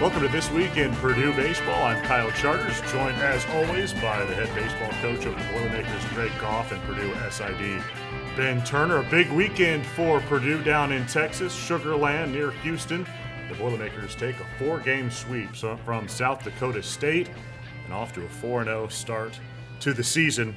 Welcome to This Week in Purdue Baseball. I'm Kyle Charters, joined as always by the head baseball coach of the Boilermakers, Greg Goff, and Purdue SID, Ben Turner. A big weekend for Purdue down in Texas, Sugar Land near Houston. The Boilermakers take a four game sweep from South Dakota State and off to a 4 0 start to the season.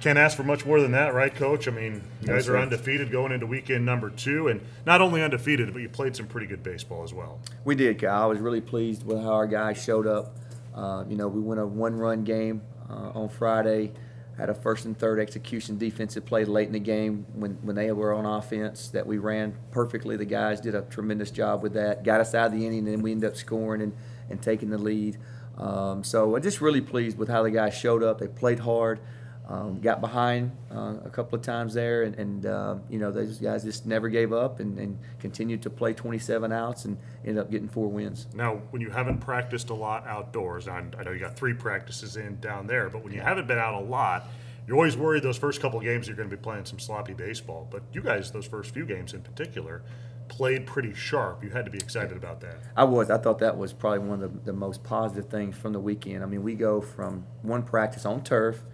Can't ask for much more than that, right, Coach? I mean, you guys are undefeated going into weekend number two, and not only undefeated, but you played some pretty good baseball as well. We did, Kyle. I was really pleased with how our guys showed up. Uh, you know, we won a one-run game uh, on Friday. Had a first and third execution defensive play late in the game when, when they were on offense that we ran perfectly. The guys did a tremendous job with that. Got us out of the inning, and then we ended up scoring and, and taking the lead. Um, so I'm just really pleased with how the guys showed up. They played hard. Um, got behind uh, a couple of times there, and, and uh, you know those guys just never gave up and, and, continued to play 27 outs and ended up getting four wins. Now, when you haven't practiced a lot outdoors, I know you got three practices in down there, but when you haven't been out a lot, you're always worried those first couple of games you're going to be playing some sloppy baseball. But you guys, those first few games in particular, played pretty sharp. You had to be excited about that. I was. I thought that was probably one of the, the most positive things from the weekend. I mean, we go from one practice on turf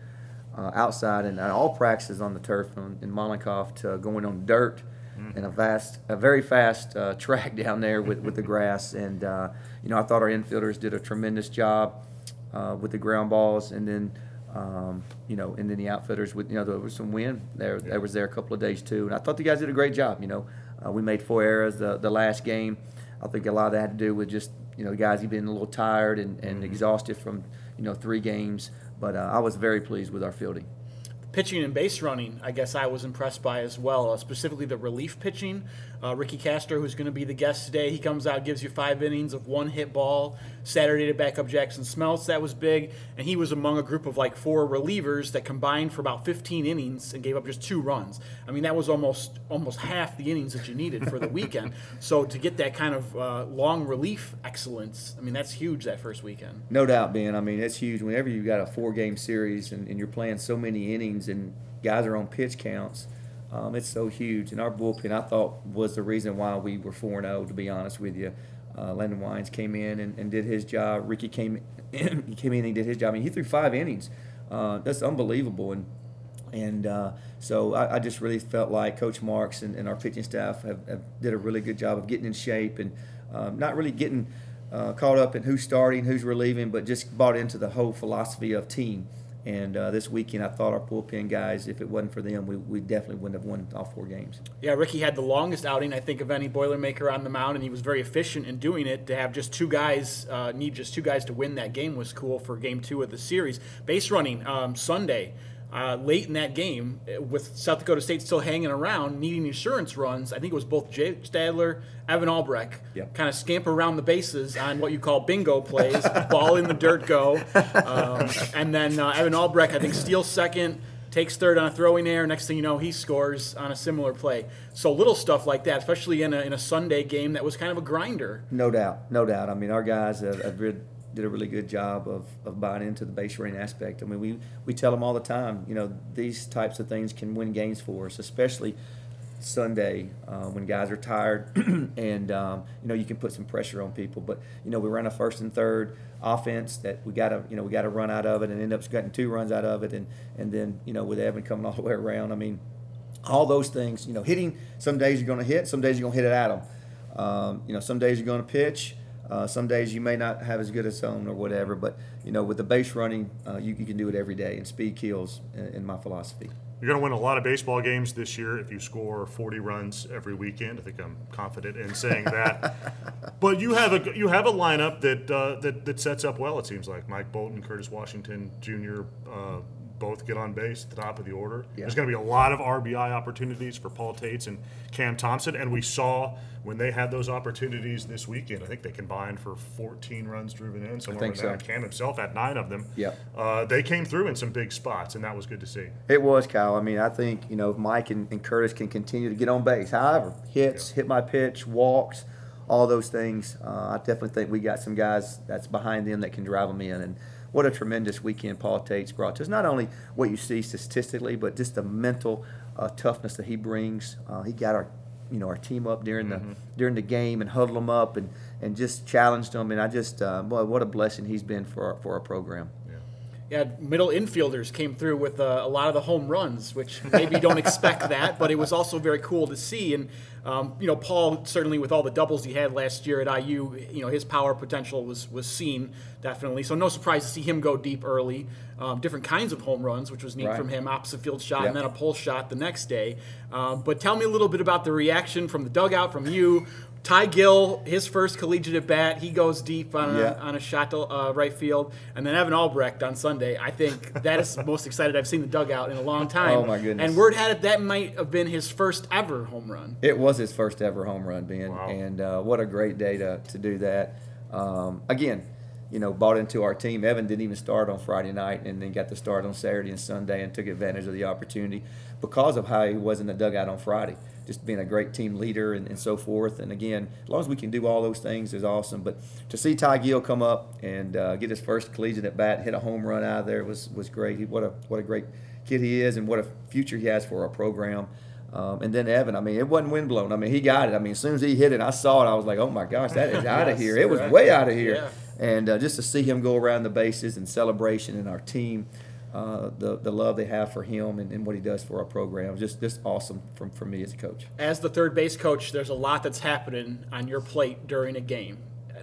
uh, outside and all practices on the turf in, in Mollenkopf to going on dirt mm-hmm. and a vast, a very fast uh, track down there with, with the grass. And uh, you know, I thought our infielders did a tremendous job uh, with the ground balls, and then. Um, you know, and then the outfitters with you know there was some wind there. Yeah. There was there a couple of days too, and I thought the guys did a great job. You know, uh, we made four errors the, the last game. I think a lot of that had to do with just you know guys being a little tired and, and mm-hmm. exhausted from you know three games. But uh, I was very pleased with our fielding pitching and base running, I guess I was impressed by as well, uh, specifically the relief pitching. Uh, Ricky Castro, who's going to be the guest today, he comes out, gives you five innings of one hit ball. Saturday to back up Jackson Smeltz, that was big. And he was among a group of like four relievers that combined for about 15 innings and gave up just two runs. I mean, that was almost almost half the innings that you needed for the weekend. so to get that kind of uh, long relief excellence, I mean, that's huge that first weekend. No doubt, Ben. I mean, it's huge. Whenever you've got a four game series and, and you're playing so many innings and guys are on pitch counts. Um, it's so huge. And our bullpen, I thought, was the reason why we were 4 0, to be honest with you. Uh, Landon Weins came in and, and, did his job. Ricky came in, he came in and did his job. I mean, he threw five innings. Uh, that's unbelievable. And and uh, so I, I, just really felt like Coach Marks and, and our pitching staff have, have, did a really good job of getting in shape and um, not really getting uh, caught up in who's starting, who's relieving, but just bought into the whole philosophy of team. And uh, this weekend, I thought our bullpen guys, if it wasn't for them, we, we definitely wouldn't have won all four games. Yeah, Ricky had the longest outing, I think, of any Boilermaker on the mound, and he was very efficient in doing it. To have just two guys, uh, need just two guys to win that game was cool for game two of the series. Base running um, Sunday uh, late in that game, uh, with South Dakota State still hanging around, needing insurance runs, I think it was both Jake Stadler, Evan Albrecht, yep. kind of scamper around the bases on what you call bingo plays, ball in the dirt, go. Um, and then uh, Evan Albrecht, I think, steals second, takes third on a throwing error. Next thing you know, he scores on a similar play. So little stuff like that, especially in a, in a Sunday game that was kind of a grinder. No doubt, no doubt. I mean, our guys have, have did a really good job of, of buying into the base running aspect. I mean, we, we tell them all the time, you know, these types of things can win games for us, especially Sunday uh, when guys are tired and, um, you know, you can put some pressure on people. But, you know, we run a first and third offense that we got to, you know, we got to run out of it and end up getting two runs out of it. And, and then, you know, with Evan coming all the way around, I mean, all those things, you know, hitting, some days you're going to hit, some days you're going to hit it at them. Um, you know, some days you're going to pitch uh, some days you may not have as good a zone or whatever, but you know with the base running, uh, you, you, can do it every day, and speed kills in, in my philosophy. You're going to win a lot of baseball games this year if you score 40 runs every weekend. I think I'm confident in saying that. but you have a you have a lineup that uh, that that sets up well. It seems like Mike Bolton, Curtis Washington Jr. Both get on base at the top of the order. Yeah. There's going to be a lot of RBI opportunities for Paul Toetz and Cam Thompson, and we saw when they had those opportunities this weekend. I think they combined for 14 runs driven in. Somewhere I think so. Cam himself had nine of them. Yeah, uh, they came through in some big spots, and that was good to see. It was, Kyle. I mean, I think you know Mike and, and Curtis can continue to get on base. However, hits, yeah. hit my pitch, walks all those things. Uh, I definitely think we got some guys that's behind them that can drive them in. And what a tremendous weekend Paul Toetz brought to us. Not only what you see statistically, but just the mental uh, toughness that he brings. Uh, he got our you know our team up during the during the game and huddled them up and, and just challenged them. And I just uh, boy, what a blessing he's been for our, for our program. Yeah, middle infielders came through with uh, a lot of the home runs, which maybe you don't expect that, but it was also very cool to see. And um, you know, Paul certainly with all the doubles he had last year at IU, you know, his power potential was was seen definitely. So no surprise to see him go deep early. Um, different kinds of home runs, which was neat Right. from him, opposite field shot, Yep. and then a pull shot the next day. Um, but tell me a little bit about the reaction from the dugout, from you. Ty Gill, his first collegiate at bat, he goes deep on Yeah. a, on a shot to uh, right field, and then Evan Albrecht on Sunday. I think that is the most excited I've seen the dugout in a long time. Oh, my goodness. And word had it that might have been his first ever home run. It was his first ever home run, Ben, Wow. and uh, what a great day to, to do that. Um, again, you know, bought into our team. Evan didn't even start on Friday night, and then got to start on Saturday and Sunday, and took advantage of the opportunity because of how he was in the dugout on Friday. Just being a great team leader and, and so forth. And again, as long as we can do all those things is awesome. But to see Ty Gill come up and uh, get his first collegiate at bat, hit a home run out of there was was great. He, what a what a great kid he is, and what a future he has for our program. Um, and then Evan, I mean, it wasn't windblown. I mean, he got it. I mean, as soon as he hit it, I saw it. I was like, oh my gosh, that is out of here. It was correct. way out of here. Yeah. And uh, just to see him go around the bases and celebration and our team, uh, the the love they have for him and, and what he does for our program, just just awesome from for me as a coach. As the third base coach, there's a lot that's happening on your plate during a game.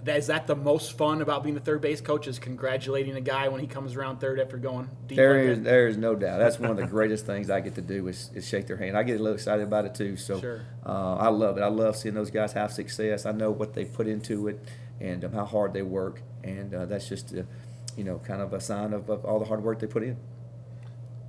Is that the most fun about being the third base coach? Is congratulating a guy when he comes around third after going deep? There is there is no doubt. That's one of the greatest things I get to do is, is shake their hand. I get a little excited about it too. So Sure. uh, I love it. I love seeing those guys have success. I know what they put into it and um, how hard they work, and uh, that's just a, you know kind of a sign of, of all the hard work they put in.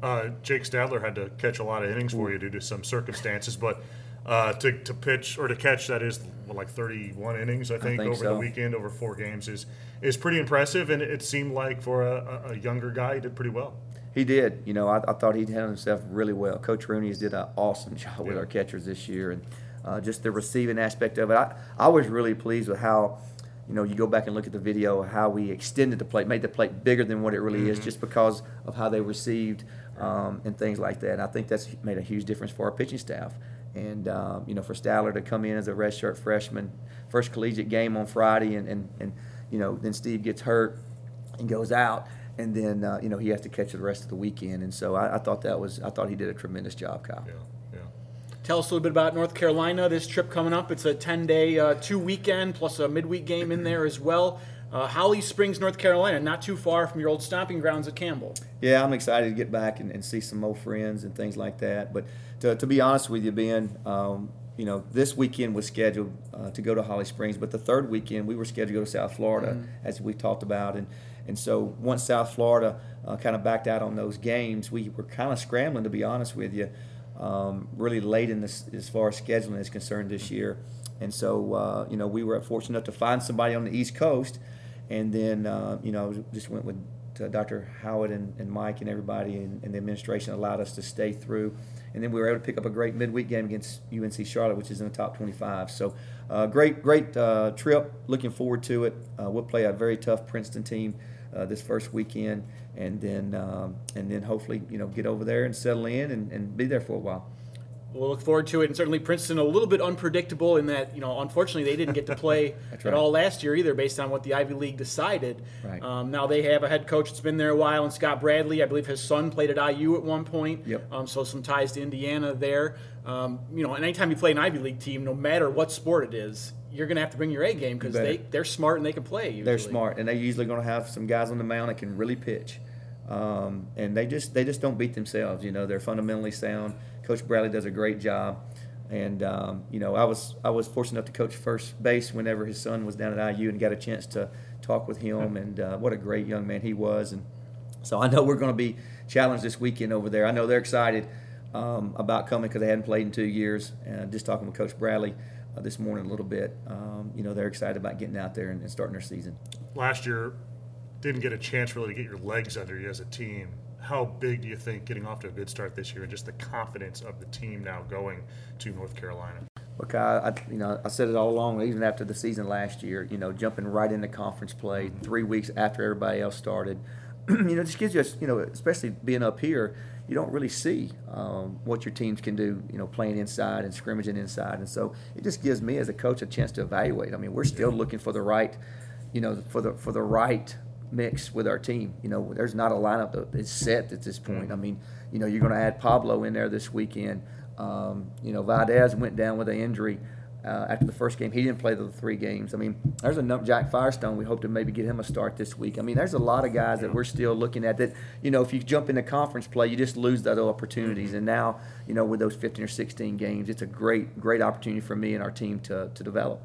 Uh, Jake Stadler had to catch a lot of innings for you due to some circumstances, but uh, to, to pitch or to catch that is like 31 innings, I think, think over the weekend, over four games is is pretty impressive. And it seemed like for a, a younger guy, he did pretty well. He did. You know, I, I thought he'd handled himself really well. Coach Rooney's did an awesome job with our catchers this year, and uh, just the receiving aspect of it. I, I was really pleased with how, you know, you go back and look at the video, how we extended the plate, made the plate bigger than what it really is, just because of how they received um, and things like that. And I think that's made a huge difference for our pitching staff. And um, you know, for Stadler to come in as a redshirt freshman, first collegiate game on Friday, and, and, and you know, then Steve gets hurt and goes out, and then uh, you know he has to catch the rest of the weekend. And so I, I thought that was I thought he did a tremendous job, Kyle. Yeah. Tell us a little bit about North Carolina. This trip coming up. It's a 10 day, uh, two weekend plus a midweek game in there as well. Uh, Holly Springs, North Carolina, not too far from your old stomping grounds at Campbell. Yeah, I'm excited to get back and, and see some old friends and things like that. But to, to be honest with you, Ben, um, you know, this weekend was scheduled uh, to go to Holly Springs, but the third weekend we were scheduled to go to South Florida, as we talked about. And, and so once South Florida uh, kind of backed out on those games, we were kind of scrambling, to be honest with you, um, really late in this as far as scheduling is concerned this year. And so, uh, you know, we were fortunate enough to find somebody on the East Coast. And then, uh, you know, just went with uh, Dr. Howard and, and Mike and everybody and, and the administration allowed us to stay through. And then we were able to pick up a great midweek game against UNC Charlotte, which is in the top 25. So, uh, great, great uh, trip. Looking forward to it. Uh, we'll play a very tough Princeton team this first weekend, and then um, and then hopefully you know get over there and settle in and, and be there for a while. We'll look forward to it. And certainly Princeton a little bit unpredictable in that, you know, unfortunately they didn't get to play That's at right. all last year either based on what the Ivy League decided. Right. Um, now they have a head coach that's been there a while and Scott Bradley. I believe his son played at IU at one point. Yep. Um, so some ties to Indiana there. Um, you know, and anytime you play an Ivy League team, no matter what sport it is, you're going to have to bring your A game because they they're smart and they can play. Usually. They're smart, and they're usually going to have some guys on the mound that can really pitch. Um, and they just they just don't beat themselves. You know, they're fundamentally sound. Coach Bradley does a great job. And um, you know, I was I was fortunate enough to coach first base whenever his son was down at IU, and got a chance to talk with him. And uh, what a great young man he was. And so I know we're going to be challenged this weekend over there. I know they're excited um, about coming because they hadn't played in two years. And just talking with Coach Bradley uh, this morning a little bit, um, you know, they're excited about getting out there and, and starting their season. Last year, didn't get a chance really to get your legs under you as a team. How big do you think getting off to a good start this year and just the confidence of the team now going to North Carolina? Look, I, I, you know, I said it all along, even after the season last year, you know, jumping right into conference play three weeks after everybody else started. you know, it just gives you, a, you know, especially being up here, you don't really see um, what your teams can do, you know, playing inside and scrimmaging inside. And so it just gives me as a coach a chance to evaluate. I mean, we're still looking for the right, you know, for the for the right mix with our team. You know, there's not a lineup that is set at this point. I mean, you know, you're going to add Pablo in there this weekend. Um, you know, Valdez went down with an injury uh, after the first game. He didn't play the three games. I mean, there's a num- Jack Firestone. We hope to maybe get him a start this week. I mean, there's a lot of guys that we're still looking at that, you know, if you jump into conference play, you just lose those opportunities. And now, you know, with those 15 or 16 games, it's a great, great opportunity for me and our team to, to develop.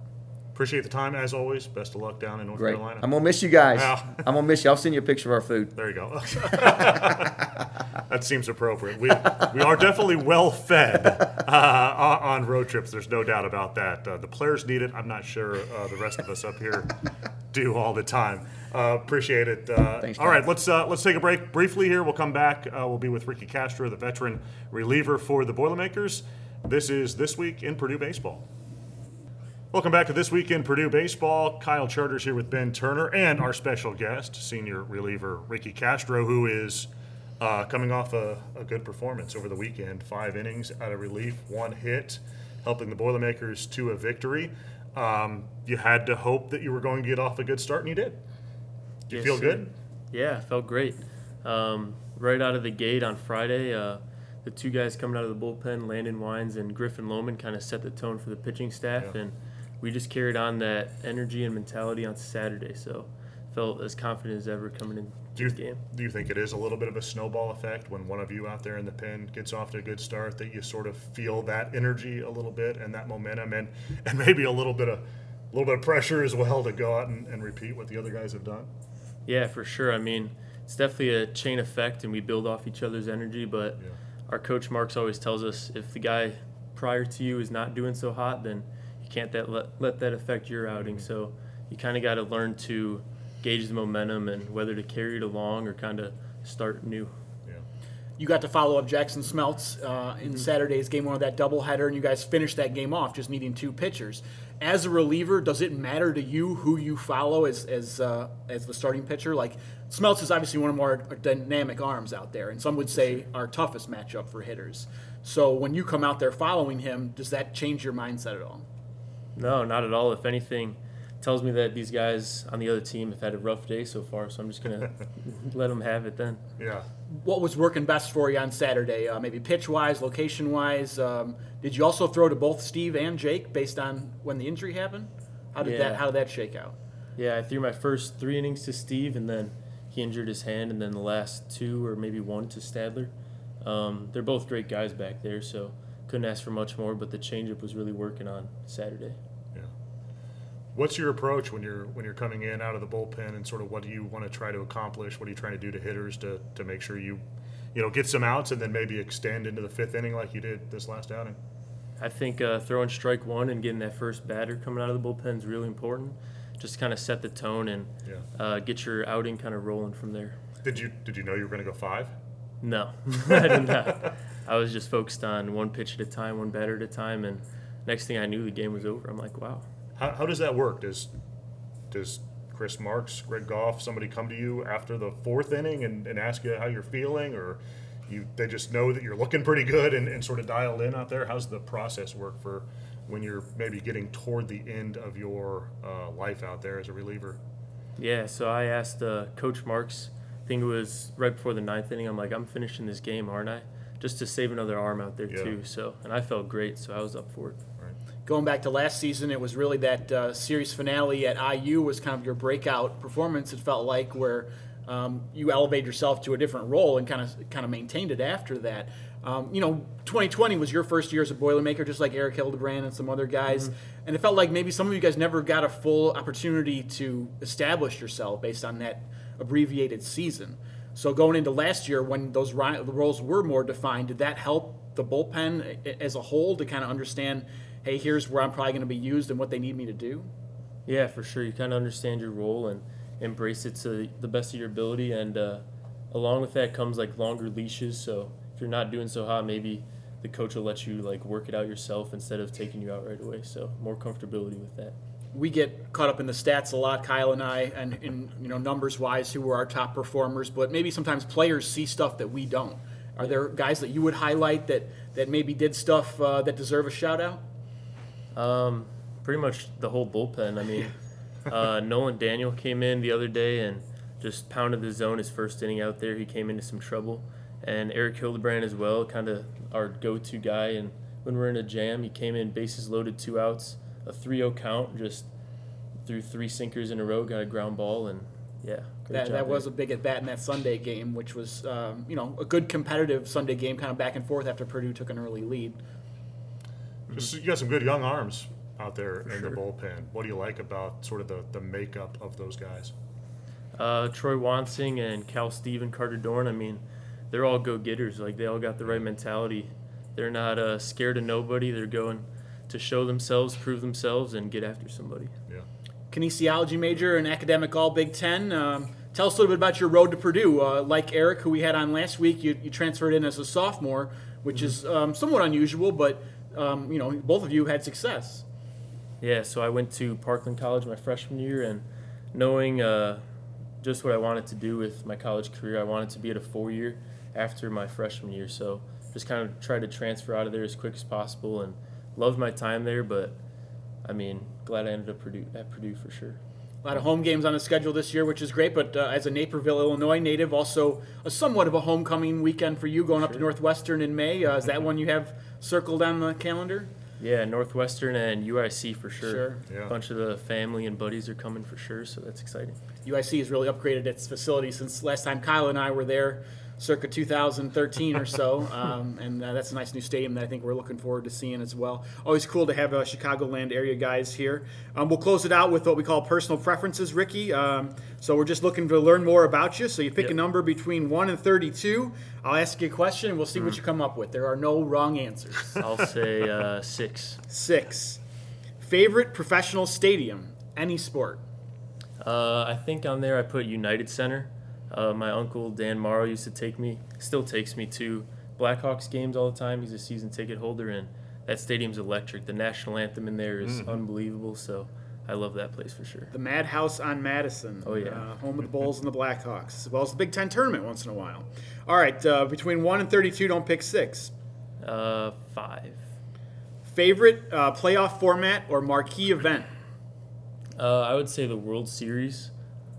Appreciate the time as always. Best of luck down in North Great. Carolina. I'm gonna miss you guys. Yeah. I'm gonna miss you. I'll send you a picture of our food. There you go. that seems appropriate. We, we are definitely well fed uh, on road trips. There's no doubt about that. Uh, the players need it. I'm not sure uh, the rest of us up here do all the time. Uh, appreciate it. Uh, Thanks, all right, let's uh, let's take a break briefly here. We'll come back. Uh, we'll be with Ricky Castro, the veteran reliever for the Boilermakers. This is this week in Purdue baseball. Welcome back to This Week in Purdue Baseball. Kyle Charters here with Ben Turner and our special guest, senior reliever Ricky Castro, who is uh, coming off a, a good performance over the weekend. Five innings out of relief, one hit, helping the Boilermakers to a victory. Um, you had to hope that you were going to get off a good start, and you did. Do you Yes, feel good? Yeah, felt great. Um, right out of the gate on Friday, uh, the two guys coming out of the bullpen, Landon Weins and Griffin Lohman, kind of set the tone for the pitching staff, Yeah. and we just carried on that energy and mentality on Saturday. So felt as confident as ever coming in. Do you, game. do you think it is a little bit of a snowball effect when one of you out there in the pen gets off to a good start that you sort of feel that energy a little bit and that momentum and, and maybe a little bit of a little bit of pressure as well to go out and, and repeat what the other guys have done? Yeah, for sure. I mean, it's definitely a chain effect, and we build off each other's energy. But Yeah. our coach Marks always tells us if the guy prior to you is not doing so hot, then you can't that let, let that affect your outing. So you kind of got to learn to gauge the momentum and whether to carry it along or kind of start new. Yeah. You got to follow up Jackson Smeltz uh, Mm-hmm. in Saturday's game one of that doubleheader, and you guys finished that game off just needing two pitchers. As a reliever, does it matter to you who you follow as as uh, as the starting pitcher? Like Smeltz is obviously one of our more dynamic arms out there, and some would say our toughest matchup for hitters. So when you come out there following him, does that change your mindset at all? No, not at all. If anything, tells me that these guys on the other team have had a rough day so far. So I'm just gonna let them have it then. Yeah. What was working best for you on Saturday? Uh, maybe pitch wise, location wise. Um, did you also throw to both Steve and Jake based on when the injury happened? How did that Yeah. How did that shake out? Yeah, I threw my first three innings to Steve, and then he injured his hand, and then the last two or maybe one to Stadler. Um, they're both great guys back there, so couldn't ask for much more. But the changeup was really working on Saturday. Yeah. What's your approach when you're when you're coming in out of the bullpen and sort of what do you want to try to accomplish? What are you trying to do to hitters to, to make sure you you know get some outs and then maybe extend into the fifth inning like you did this last outing? I think uh, throwing strike one and getting that first batter coming out of the bullpen is really important. Just kind of set the tone and Yeah. uh, get your outing kind of rolling from there. Did you did you know you were going to go five? No, I did not. I was just focused on one pitch at a time, one batter at a time, and next thing I knew, the game was over. I'm like, wow. How, how does that work? Does does Chris Marks, Greg Goff, somebody come to you after the fourth inning and, and ask you how you're feeling, or you they just know that you're looking pretty good and, and sort of dialed in out there? How's the process work for when you're maybe getting toward the end of your uh, life out there as a reliever? Yeah, so I asked uh, Coach Marks, I think it was right before the ninth inning, I'm like, I'm finishing this game, aren't I? Just to save another arm out there, Yeah. too. So, and I felt great, so I was up for it. Right. Going back to last season, it was really that uh, series finale at IU was kind of your breakout performance. It felt like where um, you elevated yourself to a different role and kind of kind of maintained it after that. Um, you know, 2020 was your first year as a Boilermaker, just like Eric Hildebrand and some other guys. And it felt like maybe some of you guys never got a full opportunity to establish yourself based on that abbreviated season. So going into last year, when those roles were more defined, did that help the bullpen as a whole to kind of understand, hey, here's where I'm probably going to be used and what they need me to do? Yeah, for sure. You kind of understand your role and embrace it to the best of your ability. And uh, along with that comes like longer leashes. So if you're not doing so hot, maybe the coach will let you like work it out yourself instead of taking you out right away. So more comfortability with that. We get caught up in the stats a lot, Kyle and I, and in you know numbers wise, who were our top performers. But maybe sometimes players see stuff that we don't. Are there guys that you would highlight that that maybe did stuff uh, that deserve a shout out? Um, pretty much the whole bullpen. I mean, uh, Nolan Daniel came in the other day and just pounded the zone his first inning out there. He came into some trouble, and Eric Hildebrand as well, kind of our go-to guy. And when we're in a jam, he came in bases loaded, two outs, a 3-0 count, just threw three sinkers in a row, got a ground ball, and yeah, that, that was a big at bat in that Sunday game, which was um, you know a good competitive Sunday game, kind of back and forth after Purdue took an early lead. Just, you got some good young arms out there For in sure. the bullpen. What do you like about sort of the, the makeup of those guys? Uh, Troy Wansing and Cal Steven Carter Dorn. I mean, they're all go getters. Like they all got the right mentality. They're not uh, scared of nobody. They're going to show themselves, prove themselves, and get after somebody. Yeah. Kinesiology major and academic All Big Ten. Um, tell us a little bit about your road to Purdue. Uh, like Eric, who we had on last week, you, you transferred in as a sophomore, which mm-hmm. is um, somewhat unusual, but um, you know both of you had success. Yeah, so I went to Parkland College my freshman year, and knowing uh, just what I wanted to do with my college career, I wanted to be at a four year after my freshman year. So just kind of tried to transfer out of there as quick as possible, and loved my time there. But I mean, glad I ended up Purdue, at Purdue for sure. A lot of home games on the schedule this year, which is great. But uh, as a Naperville, Illinois native, also a somewhat of a homecoming weekend for you, going sure. up to Northwestern in May. Uh, is that one you have circled on the calendar? Yeah, Northwestern and UIC for sure. Sure. Yeah. A bunch of the family and buddies are coming for sure, so that's exciting. UIC has really upgraded its facility since last time Kyle and I were there circa 2013 or so, um, and uh, that's a nice new stadium that I think we're looking forward to seeing as well. Always cool to have uh, Chicagoland area guys here. Um, we'll close it out with what we call personal preferences, Ricky. Um, so we're just looking to learn more about you. So you pick yep. a number between one and 32. I'll ask you a question, and we'll see mm. what you come up with. There are no wrong answers. I'll say uh, six. Six. Favorite professional stadium, any sport. Uh, I think on there I put United Center. Uh, my uncle Dan Morrow used to take me, still takes me to Blackhawks games all the time. He's a season ticket holder, and that stadium's electric. The national anthem in there is mm-hmm. unbelievable. So I love that place for sure. The Madhouse on Madison. Oh yeah, uh, home of the Bulls and the Blackhawks, as well as the Big Ten tournament once in a while. All right, uh, between one and thirty-two, don't pick six. Uh, five. Favorite uh, playoff format or marquee event? Uh, I would say the World Series,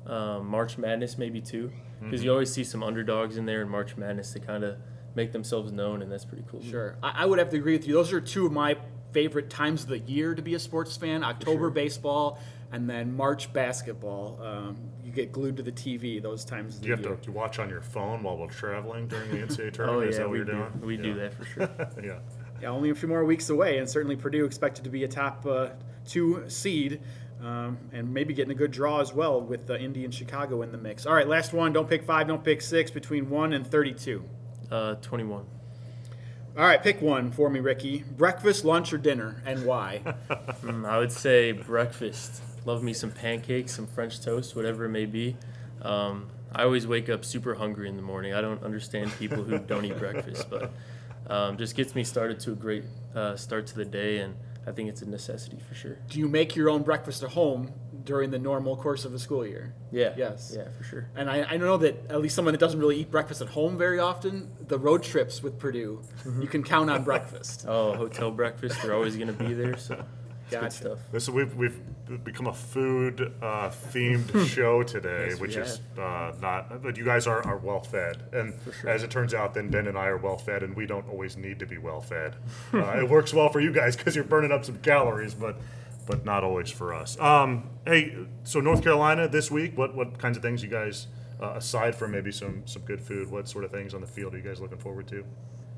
um, March Madness maybe too because mm-hmm. you always see some underdogs in there in March Madness to kind of make themselves known, and that's pretty cool. Sure, I, I, would have to agree with you. Those are two of my favorite times of the year to be a sports fan: October sure. baseball and then March basketball. Um, you get glued to the TV those times. Do you have year. to, watch on your phone while we're traveling during the NCAA tournament? oh yeah, Is that we what you're do. doing? We yeah. do that for sure. yeah. Yeah, only a few more weeks away, and certainly Purdue expected to be a top uh, two seed um, and maybe getting a good draw as well with uh, Indy and Chicago in the mix. All right, last one. Don't pick five, don't pick six. Between one and 32. Uh, 21. All right, pick one for me, Ricky. Breakfast, lunch, or dinner, and why? mm, I would say breakfast. Love me some pancakes, some French toast, whatever it may be. Um, I always wake up super hungry in the morning. I don't understand people who don't eat breakfast, but um, just gets me started to a great uh, start to the day and I think it's a necessity for sure. Do you make your own breakfast at home during the normal course of the school year? Yeah. Yes. Yeah, for sure. And I, I know that at least someone that doesn't really eat breakfast at home very often, the road trips with Purdue, mm-hmm. you can count on breakfast. oh, hotel breakfast, they're always going to be there. So gotcha. good stuff. This we've we've become a food uh, themed show today, yes, which is uh, not. But you guys are, are well fed, and sure. as it turns out, then Ben and I are well fed, and we don't always need to be well fed. Uh, it works well for you guys because you're burning up some calories, but but not always for us. Um, hey, so North Carolina this week, what what kinds of things you guys, uh, aside from maybe some some good food, what sort of things on the field are you guys looking forward to?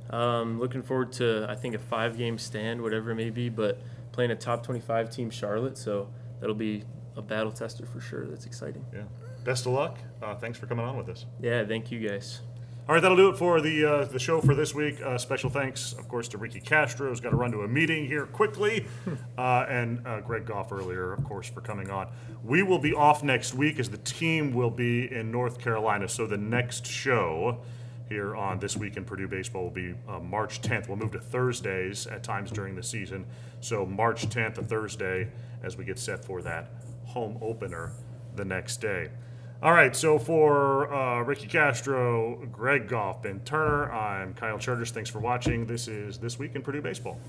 Um, looking forward to I think a five game stand, whatever it may be, but playing a top 25 team, Charlotte. So that'll be a battle tester for sure. That's exciting. Yeah. Best of luck. Uh, thanks for coming on with us. Yeah, thank you guys. All right, that'll do it for the uh, the show for this week. Uh, special thanks, of course, to Ricky Castro, who's got to run to a meeting here quickly, uh, and uh, Greg Goff earlier, of course, for coming on. We will be off next week as the team will be in North Carolina. So the next show here on This Week in Purdue Baseball will be uh, March 10th. We'll move to Thursdays at times during the season. So March 10th, a Thursday, as we get set for that home opener the next day. All right, so for uh, Ricky Castro, Greg Goff, Ben Turner, I'm Kyle Charters. Thanks for watching. This is This Week in Purdue Baseball.